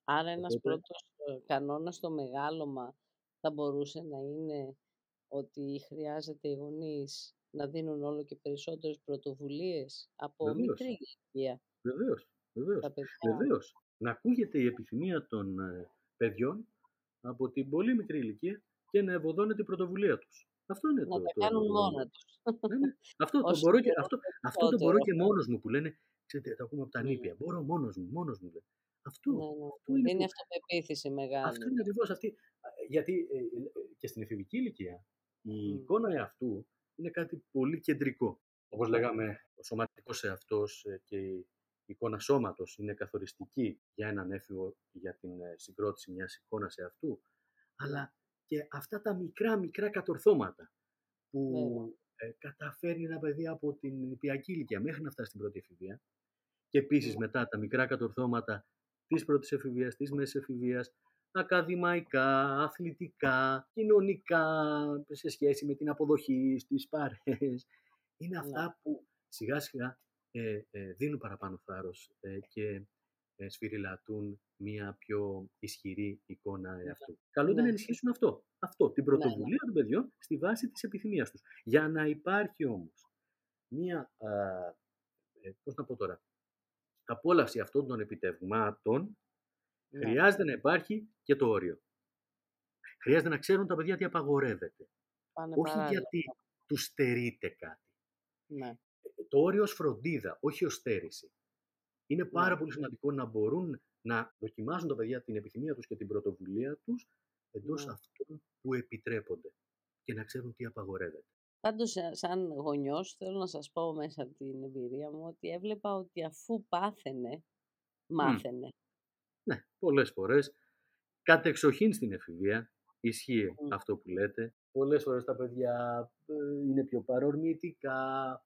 Speaker 1: Άρα ένας
Speaker 2: Οπότε-
Speaker 1: πρώτος ε, κανόνας στο μεγάλωμα θα μπορούσε να είναι ότι χρειάζεται οι γονείς να δίνουν όλο και περισσότερες πρωτοβουλίες από
Speaker 2: Βεβαίως.
Speaker 1: μικρή ηλικία
Speaker 2: Βεβαίως, βεβαίως.
Speaker 1: στα παιδιά.
Speaker 2: Βεβαίως. Να ακούγεται η επιθυμία των ε, παιδιών από την πολύ μικρή ηλικία και να ευωδώνεται η πρωτοβουλία τους. Αυτό είναι
Speaker 1: Να
Speaker 2: το,
Speaker 1: τα
Speaker 2: το,
Speaker 1: κάνουν
Speaker 2: το-
Speaker 1: μόνα τους.
Speaker 2: Ναι, ναι. Αυτό, το
Speaker 1: Όσο
Speaker 2: μπορώ και,
Speaker 1: γίνεται
Speaker 2: αυτό, αυτό το μπορώ
Speaker 1: περισσότερο.
Speaker 2: και μόνος μου που λένε, ξέρετε, το ακούμε από τα
Speaker 1: Μμ.
Speaker 2: νήπια. Μπορώ μόνος μου, μόνος μου. Λέει. Αυτό,
Speaker 1: Ναι, ναι.
Speaker 2: αυτό είναι
Speaker 1: Δίνει
Speaker 2: που,
Speaker 1: αυτοπεποίθηση μεγάλη.
Speaker 2: αυτό είναι ακριβώς αυτή. ε, Γιατί ε, ε, και στην εφηβική ηλικία η
Speaker 1: Μμ.
Speaker 2: εικόνα εαυτού είναι κάτι πολύ κεντρικό. Όπως λέγαμε, ο σωματικός εαυτός ε, και η εικόνα σώματος είναι καθοριστική για έναν έφηβο για την ε, συγκρότηση μιας εικόνας εαυτού. Αλλά και αυτά τα μικρά μικρά κατορθώματα που
Speaker 1: Βέβαια.
Speaker 2: ε, καταφέρνει ένα παιδί από την νηπιακή ηλικία μέχρι να φτάσει στην πρώτη εφηβεία και επίσης
Speaker 1: Ναι.
Speaker 2: μετά τα μικρά κατορθώματα της πρώτης εφηβείας, της μέσης εφηβείας, ακαδημαϊκά, αθλητικά, κοινωνικά, σε σχέση με την αποδοχή στις παρέες. Είναι
Speaker 1: Ναι.
Speaker 2: αυτά που σιγά σιγά ε, ε, δίνουν παραπάνω θάρρος ε, και ε, σφυριλατούν μια πιο ισχυρή εικόνα εαυτού. Καλούνται
Speaker 1: Ναι.
Speaker 2: να ενισχύσουν αυτό, αυτό, την
Speaker 1: Ναι, ναι.
Speaker 2: πρωτοβουλία των παιδιών στη βάση της επιθυμίας τους. Για να υπάρχει όμως μια, α, ε, πώς να πω τώρα, απόλαυση αυτών των επιτευγμάτων,
Speaker 1: Ναι.
Speaker 2: χρειάζεται να υπάρχει και το όριο. Χρειάζεται να ξέρουν τα παιδιά τι απαγορεύεται.
Speaker 1: Πάνε
Speaker 2: όχι
Speaker 1: παράλληλα.
Speaker 2: γιατί τους στερείται κάτι.
Speaker 1: Ναι.
Speaker 2: Το όριο ως φροντίδα, όχι ως στέρηση. Είναι πάρα
Speaker 1: Ναι.
Speaker 2: πολύ σημαντικό να μπορούν να δοκιμάζουν τα παιδιά την επιθυμία τους και την πρωτοβουλία τους εντός
Speaker 1: Ναι.
Speaker 2: αυτών που επιτρέπονται και να ξέρουν τι απαγορεύεται.
Speaker 1: Πάντως, σα- σαν γονιός, θέλω να σας πω μέσα από την εμπειρία μου ότι έβλεπα ότι αφού πάθαινε, μάθαινε.
Speaker 2: Ναι, πολλές φορές κατεξοχήν στην εφηβεία ισχύει
Speaker 1: Μμ.
Speaker 2: αυτό που λέτε. Πολλές φορές τα παιδιά ε, είναι πιο παρορμητικά,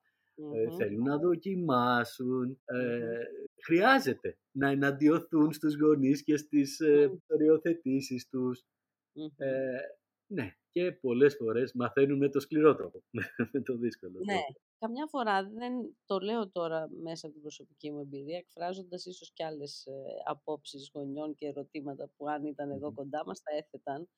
Speaker 2: ε,
Speaker 1: Μμμ.
Speaker 2: θέλουν να δοκιμάσουν. Ε,
Speaker 1: Μμμ.
Speaker 2: Χρειάζεται να εναντιωθούν στους γονείς και στις ε,
Speaker 1: Μμ.
Speaker 2: οριοθετήσεις τους.
Speaker 1: Μμμ.
Speaker 2: Ε, ναι, και πολλές φορές μαθαίνουν με το σκληρό τρόπο, με το δύσκολο
Speaker 1: Ναι,
Speaker 2: τρόπο.
Speaker 1: καμιά φορά δεν το λέω τώρα μέσα από την προσωπική μου εμπειρία, εκφράζοντας ίσως και άλλες ε, απόψεις γονιών και ερωτήματα που αν ήταν εδώ
Speaker 2: Μμμ.
Speaker 1: κοντά μας τα έθεταν.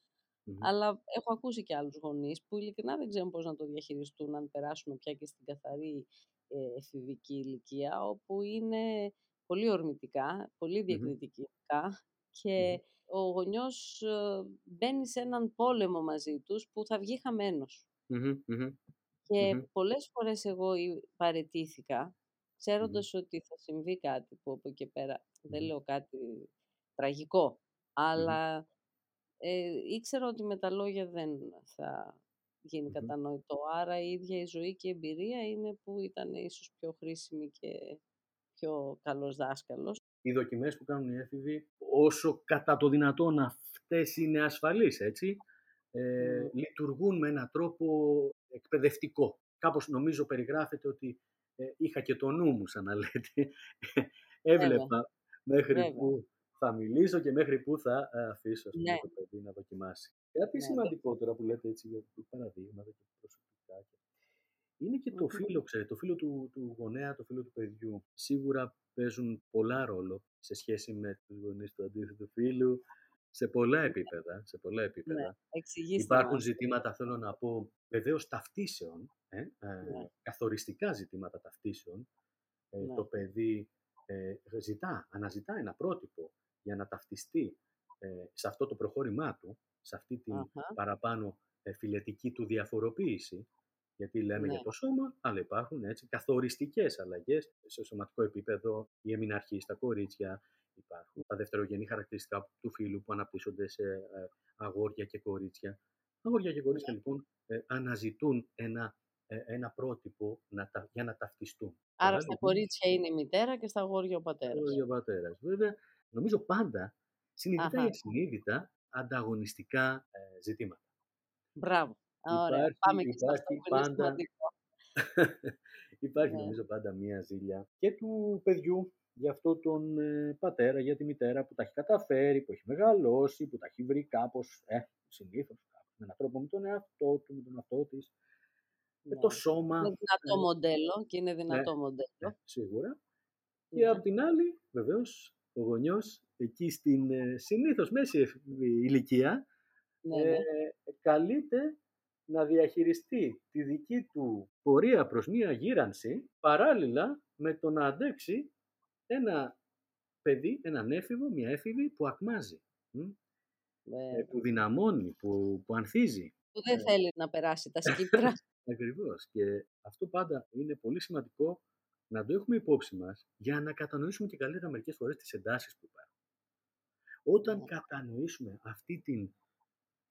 Speaker 2: Μμμ.
Speaker 1: Αλλά έχω ακούσει και άλλους γονείς που ειλικρινά δεν ξέρουν πώς να το διαχειριστούν αν περάσουμε πια και στην καθαρή ε, εφηβική ηλικία, όπου είναι πολύ ορμητικά, πολύ
Speaker 2: Μμμ.
Speaker 1: διακριτικά και
Speaker 2: Μμμ.
Speaker 1: ο γονιός ε, μπαίνει σε έναν πόλεμο μαζί τους που θα βγει χαμένος.
Speaker 2: Μμμ, μμμ,
Speaker 1: Και
Speaker 2: μμμ,
Speaker 1: πολλές φορές εγώ ή- παραιτήθηκα,
Speaker 2: μμμ,
Speaker 1: ξέροντας ότι θα συμβεί κάτι που από εκεί πέρα δεν
Speaker 2: μμμ,
Speaker 1: λέω κάτι τραγικό,
Speaker 2: μμμ.
Speaker 1: αλλά ε, ήξερα ότι με τα λόγια δεν θα γίνει κατανοητό. Άρα η ίδια η ζωή και η εμπειρία είναι που ήταν ίσως πιο χρήσιμη και πιο καλός δάσκαλος.
Speaker 2: Οι δοκιμές που κάνουν οι έφηβοι, όσο κατά το δυνατόν αυτές είναι ασφαλείς, έτσι, ε, λειτουργούν με έναν τρόπο εκπαιδευτικό. Κάπως νομίζω περιγράφεται ότι ε, είχα και το νου μου, σαν να λέτε. Έβλεπα μέχρι που θα μιλήσω και μέχρι που θα ε, αφήσω ναι. το παιδί να δοκιμάσει. Κάτι ναι, σημαντικό τώρα που λέτε έτσι για παραδείγματα και προσωπικά. Είναι και το φίλο, ξέρετε, το φίλο του, του γονέα, το φίλο του παιδιού. Σίγουρα παίζουν πολλά ρόλο σε σχέση με τους γονείς του αντίθετου φίλου, σε πολλά επίπεδα. Σε πολλά επίπεδα.
Speaker 1: Ναι,
Speaker 2: Υπάρχουν ζητήματα, θέλω να πω, βεβαίως ταυτίσεων, ε, ε, ναι. καθοριστικά ζητήματα ταυτίσεων. Ε, ναι. Το παιδί ε, ζητά, αναζητά ένα πρότυπο για να ταυτιστεί ε, σε αυτό το προχώρημά του, σε αυτή την παραπάνω ε, φιλετική του διαφοροποίηση, γιατί λέμε για ναι. το σώμα, αλλά υπάρχουν έτσι καθοριστικές αλλαγές σε σωματικό επίπεδο, η εμιναρχή στα κορίτσια, υπάρχουν τα δευτερογενή χαρακτηριστικά του φύλου που αναπτύσσονται σε ε, αγόρια και κορίτσια. Αγόρια και κορίτσια ναι. λοιπόν αναζητούν ένα, ένα πρότυπο να, για να ταυτιστούν.
Speaker 1: Άρα στα λοιπόν κορίτσια είναι η μητέρα και στα αγόρια ο πατέρας.
Speaker 2: Ο πατέρας. Βέβαια, νομίζω πάντα, συνειδητά ή ασυνείδητα, ανταγωνιστικά ε, ζητήματα.
Speaker 1: Μπράβο. Ωραία. Υπάρχει, Πάμε και υπάρχει πάντα,
Speaker 2: υπάρχει ναι. νομίζω πάντα μία ζήλια και του παιδιού για αυτό τον ε, πατέρα, για τη μητέρα που τα έχει καταφέρει, που έχει μεγαλώσει, που τα έχει βρει κάπως, ε, συνήθως, με έναν τρόπο με τον εαυτό του, με τον εαυτό της, με το ναι. σώμα.
Speaker 1: Είναι δυνατό ε, μοντέλο και είναι δυνατό ναι, μοντέλο. Ναι,
Speaker 2: σίγουρα. Και απ' την άλλη, βεβαίως, ο γονιός εκεί στην ε, συνήθως μέση ηλικία ναι, ναι. Ε, καλείται να διαχειριστεί τη δική του πορεία προς μία γύρανση παράλληλα με το να αντέξει ένα παιδί, έναν έφηβο, μια έφηβη που ακμάζει, ναι. που δυναμώνει, που, που ανθίζει.
Speaker 1: Που δεν θέλει να περάσει τα σκύπρα.
Speaker 2: Ακριβώς. Και αυτό πάντα είναι πολύ σημαντικό να το έχουμε υπόψη μας για να κατανοήσουμε και καλύτερα μερικές φορές τις εντάσεις που υπάρχουν. Όταν ναι. κατανοήσουμε αυτή την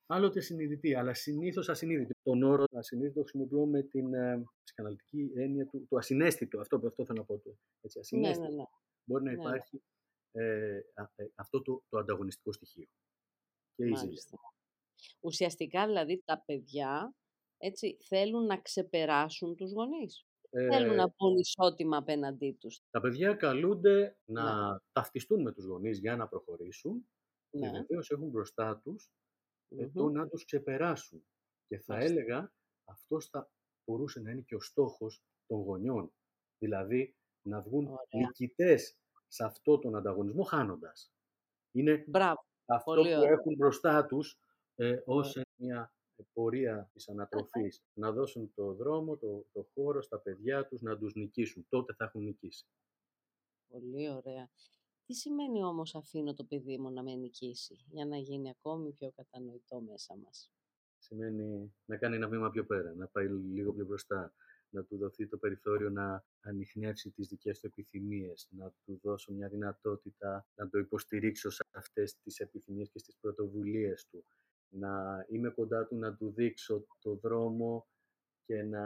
Speaker 2: άλλοτε συνειδητή, αλλά συνήθως ασυνείδητη. Τον όρο ασυνείδητο χρησιμοποιώ με την ε, ψυχαναλυτική έννοια του, του ασυναίσθητο. Αυτό, αυτό θέλω να πω. Έτσι, ναι, ασυναίσθητο. Ναι, ναι, Μπορεί να υπάρχει ε, ε, αυτό το, το ανταγωνιστικό στοιχείο. Και η
Speaker 1: Ουσιαστικά δηλαδή τα παιδιά έτσι, θέλουν να ξεπεράσουν τους γονείς. Ε, θέλουν να πούν ισότιμα απέναντί τους.
Speaker 2: Τα παιδιά καλούνται να ναι. ταυτιστούν με τους γονείς για να προχωρήσουν ναι. και βεβαίως έχουν μπροστά τους mm το να τους ξεπεράσουν. Και θα έλεγα αυτός θα μπορούσε να είναι και ο στόχος των γονιών. Δηλαδή να βγουν Ωραία. νικητές σε αυτό τον ανταγωνισμό χάνοντας. Είναι
Speaker 1: Μπράβο.
Speaker 2: αυτό που έχουν μπροστά τους ε, ως ναι. μια πορεία της ανατροφής. να δώσουν το δρόμο, το, το χώρο στα παιδιά τους να τους νικήσουν. Τότε θα έχουν νικήσει.
Speaker 1: Πολύ ωραία. Τι σημαίνει όμως αφήνω το παιδί μου να με νικήσει για να γίνει ακόμη πιο κατανοητό μέσα μας;
Speaker 2: Σημαίνει να κάνει ένα βήμα πιο πέρα, να πάει λίγο πιο μπροστά, να του δοθεί το περιθώριο να ανοιχνεύσει τις δικές του επιθυμίες, να του δώσω μια δυνατότητα να το υποστηρίξω σε αυτές τις επιθυμίες και στις πρωτοβουλίες του, να είμαι κοντά του να του δείξω το δρόμο και να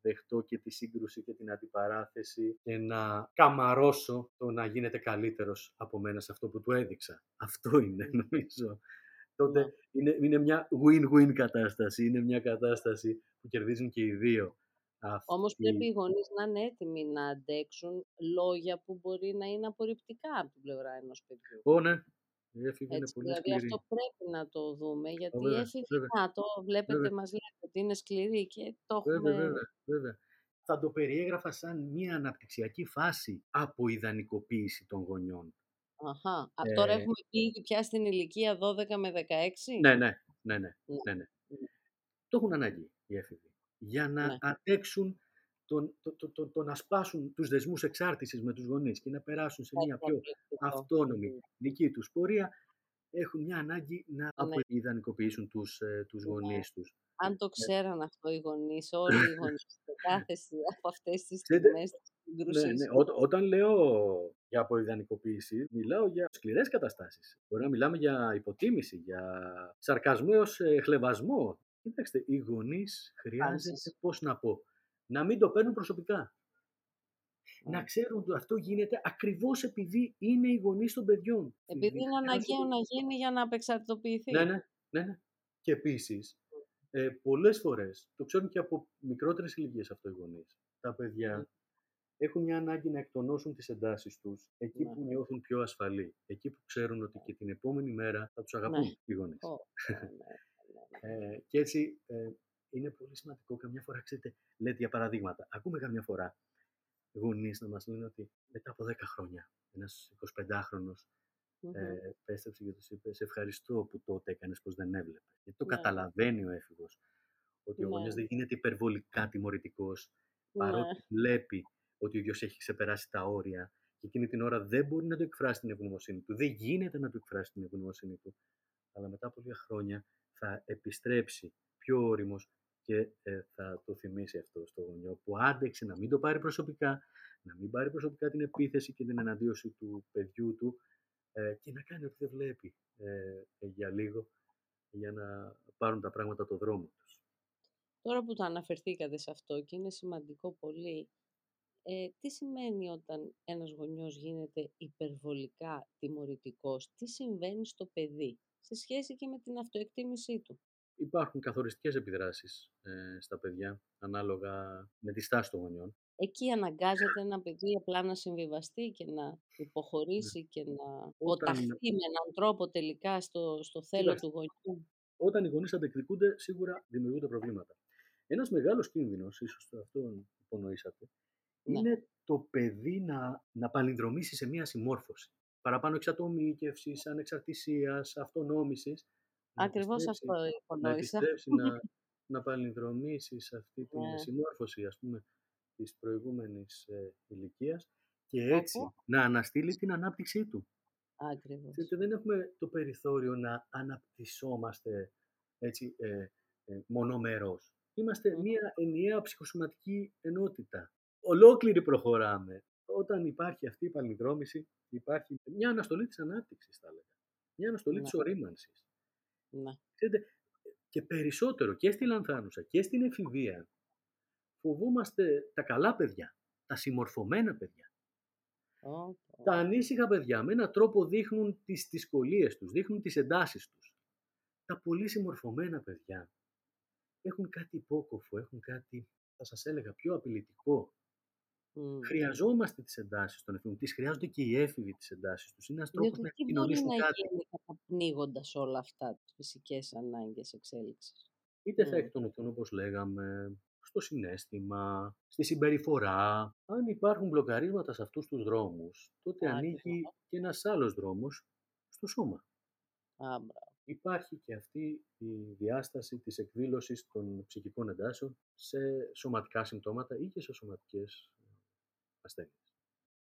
Speaker 2: δεχτώ και τη σύγκρουση και την αντιπαράθεση και να καμαρώσω το να γίνεται καλύτερος από μένα σε αυτό που του έδειξα. Αυτό είναι νομίζω. Τότε ναι. είναι, είναι μια win-win κατάσταση. Είναι μια κατάσταση που κερδίζουν και οι δύο.
Speaker 1: Αυτή... Όμως πρέπει οι γονείς να είναι έτοιμοι να αντέξουν λόγια που μπορεί να είναι απορριπτικά από την πλευρά ενός παιδιού.
Speaker 2: Ω, ναι. Η έφηβη είναι πολύ
Speaker 1: δηλαδή
Speaker 2: σκληρή.
Speaker 1: αυτό πρέπει να το δούμε, γιατί η έφηβη, να το βλέπετε, βέβαια. μας λέτε ότι είναι σκληρή και το έχουμε...
Speaker 2: Βέβαια, βέβαια, βέβαια. Θα το περιέγραφα σαν μια αναπτυξιακή φάση από ιδανικοποίηση των γονιών.
Speaker 1: Αχα. Ε, τώρα έχουμε πει πια στην ηλικία 12 με 16.
Speaker 2: Ναι, ναι, ναι, ναι, ναι, ναι. ναι. Το έχουν ανάγκη οι έφηβοι για να ναι. αντέξουν το, το, το, το, να σπάσουν τους δεσμούς εξάρτησης με τους γονείς και να περάσουν σε μια πιο αυτόνομη δική τους πορεία έχουν μια ανάγκη να
Speaker 1: Ναι.
Speaker 2: αποειδανικοποιήσουν τους, ε, τους
Speaker 1: Ναι.
Speaker 2: γονείς τους.
Speaker 1: Αν το
Speaker 2: Ε,
Speaker 1: ξέραν αυτό οι γονείς, όλοι οι γονείς σε κάθε σι από αυτές τις
Speaker 2: Ξέρετε,
Speaker 1: στιγμές της
Speaker 2: ναι,
Speaker 1: σύγκρουσης.
Speaker 2: ναι, όταν όταν λέω για αποειδανικοποίηση, μιλάω για σκληρές καταστάσεις. Μπορεί να μιλάμε για υποτίμηση, για σαρκασμό έως ε, χλευασμό. Κοιτάξτε, οι γονείς χρειάζεται,
Speaker 1: Πάνσες.
Speaker 2: πώς να πω, να μην το παίρνουν προσωπικά. Να
Speaker 1: Ναι.
Speaker 2: ξέρουν ότι αυτό γίνεται ακριβώς επειδή είναι οι γονείς των παιδιών.
Speaker 1: Επειδή
Speaker 2: Δεν
Speaker 1: είναι
Speaker 2: χρειάζεται
Speaker 1: αναγκαίο να γίνει για να απεξαρτητοποιηθεί.
Speaker 2: Ναι, ναι, ναι, ναι. Και επίσης, ε, πολλές φορές, το ξέρουν και από μικρότερες ηλικίες αυτό οι γονείς, τα παιδιά
Speaker 1: Μμ.
Speaker 2: έχουν μια ανάγκη να εκτονώσουν τις εντάσεις τους εκεί
Speaker 1: Ναι.
Speaker 2: που νιώθουν πιο ασφαλή. Εκεί που ξέρουν ότι και την επόμενη μέρα θα τους
Speaker 1: Ναι.
Speaker 2: αγαπούν οι γονείς.
Speaker 1: Ω, ναι, ναι, ναι, ναι.
Speaker 2: Ε, και έτσι ε, είναι πολύ σημαντικό καμιά φορά, ξέρετε, λέτε για παραδείγματα. Ακούμε καμιά φορά γονείς να μας λένε ότι μετά από 10 χρόνια ένας 25χρονος
Speaker 1: Μμμ.
Speaker 2: ε, επέστρεψε και τους είπε «Σε ευχαριστώ που τότε έκανες πως δεν έβλεπες». Γιατί το
Speaker 1: Ναι.
Speaker 2: καταλαβαίνει ο έφηβος ότι ο
Speaker 1: Ναι.
Speaker 2: γονιός δεν γίνεται υπερβολικά τιμωρητικός παρότι
Speaker 1: Ναι.
Speaker 2: βλέπει ότι ο ίδιος έχει ξεπεράσει τα όρια και εκείνη την ώρα δεν μπορεί να του εκφράσει την ευγνωμοσύνη του. Δεν γίνεται να του εκφράσει την ευγνωμοσύνη του. Αλλά μετά από λίγα χρόνια θα επιστρέψει πιο όριμος και ε, θα το θυμίσει αυτό στο γονιό που άντεξε να μην το πάρει προσωπικά, να μην πάρει προσωπικά την επίθεση και την εναντίωση του παιδιού του ε, και να κάνει ό,τι δεν βλέπει ε, ε, για λίγο για να πάρουν τα πράγματα το δρόμο τους.
Speaker 1: Τώρα που το αναφερθήκατε σε αυτό και είναι σημαντικό πολύ, ε, τι σημαίνει όταν ένας γονιός γίνεται υπερβολικά τιμωρητικός, τι συμβαίνει στο παιδί σε σχέση και με την αυτοεκτίμησή του;
Speaker 2: Υπάρχουν καθοριστικές επιδράσεις ε, στα παιδιά ανάλογα με τη στάση των γονιών.
Speaker 1: Εκεί αναγκάζεται ένα παιδί απλά να συμβιβαστεί και να
Speaker 2: Ναι.
Speaker 1: υποχωρήσει και να
Speaker 2: Όταν,
Speaker 1: ποταχθεί με έναν τρόπο τελικά στο, στο θέλω
Speaker 2: κοιτάξτε,
Speaker 1: του γονιού.
Speaker 2: όταν οι γονείς αντεκδικούνται, σίγουρα δημιουργούνται προβλήματα. Ένας μεγάλος κίνδυνος, ίσως το αυτό υπονοήσατε,
Speaker 1: Ναι.
Speaker 2: είναι το παιδί να, να παλινδρομήσει σε μία συμμόρφωση. Παραπάνω εξατομίκευσης, ανεξαρτησίας, αυτονόμησης. Να
Speaker 1: Ακριβώς
Speaker 2: επιστρέψει,
Speaker 1: αυτό
Speaker 2: να,
Speaker 1: υπονοήσα.
Speaker 2: επιστρέψει να, να παλινδρομήσει σε αυτή την
Speaker 1: Ναι.
Speaker 2: συμμόρφωση, ας πούμε, της προηγούμενης ε, ηλικίας και έτσι
Speaker 1: Όπου,
Speaker 2: να αναστείλει την ανάπτυξή του.
Speaker 1: ακριβώς.
Speaker 2: Ξέρετε, δεν έχουμε το περιθώριο να αναπτυσσόμαστε έτσι ε, ε, μονομερός. Είμαστε
Speaker 1: Μμμ.
Speaker 2: μια ενιαία ψυχοσωματική ενότητα. Ολόκληρη προχωράμε. Όταν υπάρχει αυτή η παλινδρόμηση, υπάρχει μια αναστολή της ανάπτυξης, θα έλεγα. Μια αναστολή
Speaker 1: Ναι.
Speaker 2: της ορίμανσης.
Speaker 1: Ναι.
Speaker 2: Ξέρετε, και περισσότερο και στη λανθάνουσα και στην εφηβεία φοβόμαστε τα καλά παιδιά, τα συμμορφωμένα παιδιά.
Speaker 1: Ω,
Speaker 2: Τα
Speaker 1: πω.
Speaker 2: ανήσυχα παιδιά με έναν τρόπο δείχνουν τις δυσκολίες τους, δείχνουν τις εντάσεις τους. Τα πολύ συμμορφωμένα παιδιά έχουν κάτι υπόκοφο, έχουν κάτι, θα σας έλεγα, πιο απειλητικό.
Speaker 1: Μμ.
Speaker 2: Χρειαζόμαστε τις εντάσεις των εφήβων, τις χρειάζονται και οι έφηβοι τις εντάσεις τους. Είναι ένας τρόπος
Speaker 1: Διότι
Speaker 2: να
Speaker 1: τι μπορεί
Speaker 2: κοινωνήσουν
Speaker 1: να
Speaker 2: κάτι.
Speaker 1: γίνει καταπνίγοντας όλα αυτά τις φυσικές ανάγκες εξέλιξης;
Speaker 2: Είτε θα
Speaker 1: Μμ.
Speaker 2: εκτονωθούν όπως λέγαμε, στο συνέστημα, στη συμπεριφορά. Αν υπάρχουν μπλοκαρίσματα σε αυτούς τους δρόμους, τότε ανοίγει
Speaker 1: Ακριβώς.
Speaker 2: και ένας άλλος δρόμος στο σώμα.
Speaker 1: Α, μπράβο.
Speaker 2: Υπάρχει και αυτή η διάσταση της εκδήλωσης των ψυχικών εντάσεων σε σωματικά συμπτώματα ή και σε σωματικές ε, ασθένειες.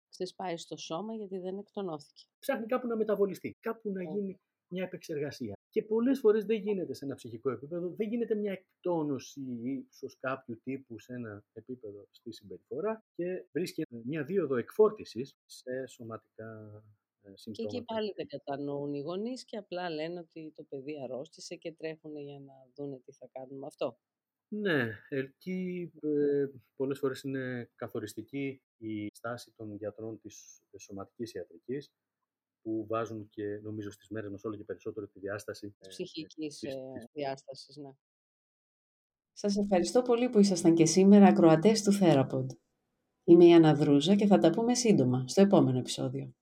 Speaker 1: Ξεσπάει στο σώμα γιατί δεν εκτονώθηκε.
Speaker 2: Ψάχνει κάπου να μεταβολιστεί, κάπου να
Speaker 1: Ω.
Speaker 2: γίνει μια επεξεργασία. Και πολλές φορές δεν γίνεται σε ένα ψυχικό επίπεδο, δεν γίνεται μια εκτόνωση ίσως κάποιου τύπου σε ένα επίπεδο στη συμπεριφορά και βρίσκει μια δίωδο εκφόρτισης σε σωματικά ε,
Speaker 1: Και εκεί
Speaker 2: συμπτώματα.
Speaker 1: πάλι δεν κατανοούν οι γονείς και απλά λένε ότι το παιδί αρρώστησε και τρέχουν για να δούνε τι θα κάνουν με αυτό.
Speaker 2: Ναι, εκεί ε, πολλές φορές είναι καθοριστική η στάση των γιατρών της σωματικής ιατρικής που βάζουν και νομίζω στις μέρες μας όλο και περισσότερο τη διάσταση
Speaker 1: Της
Speaker 2: ε, ε,
Speaker 1: ψυχικής
Speaker 2: της,
Speaker 1: ε,
Speaker 2: της
Speaker 1: διάστασης, ναι.
Speaker 3: Σας ευχαριστώ πολύ που ήσασταν και σήμερα ακροατές του Θέραποντ. Είμαι η Άννα Δρούζα και θα τα πούμε σύντομα στο επόμενο επεισόδιο.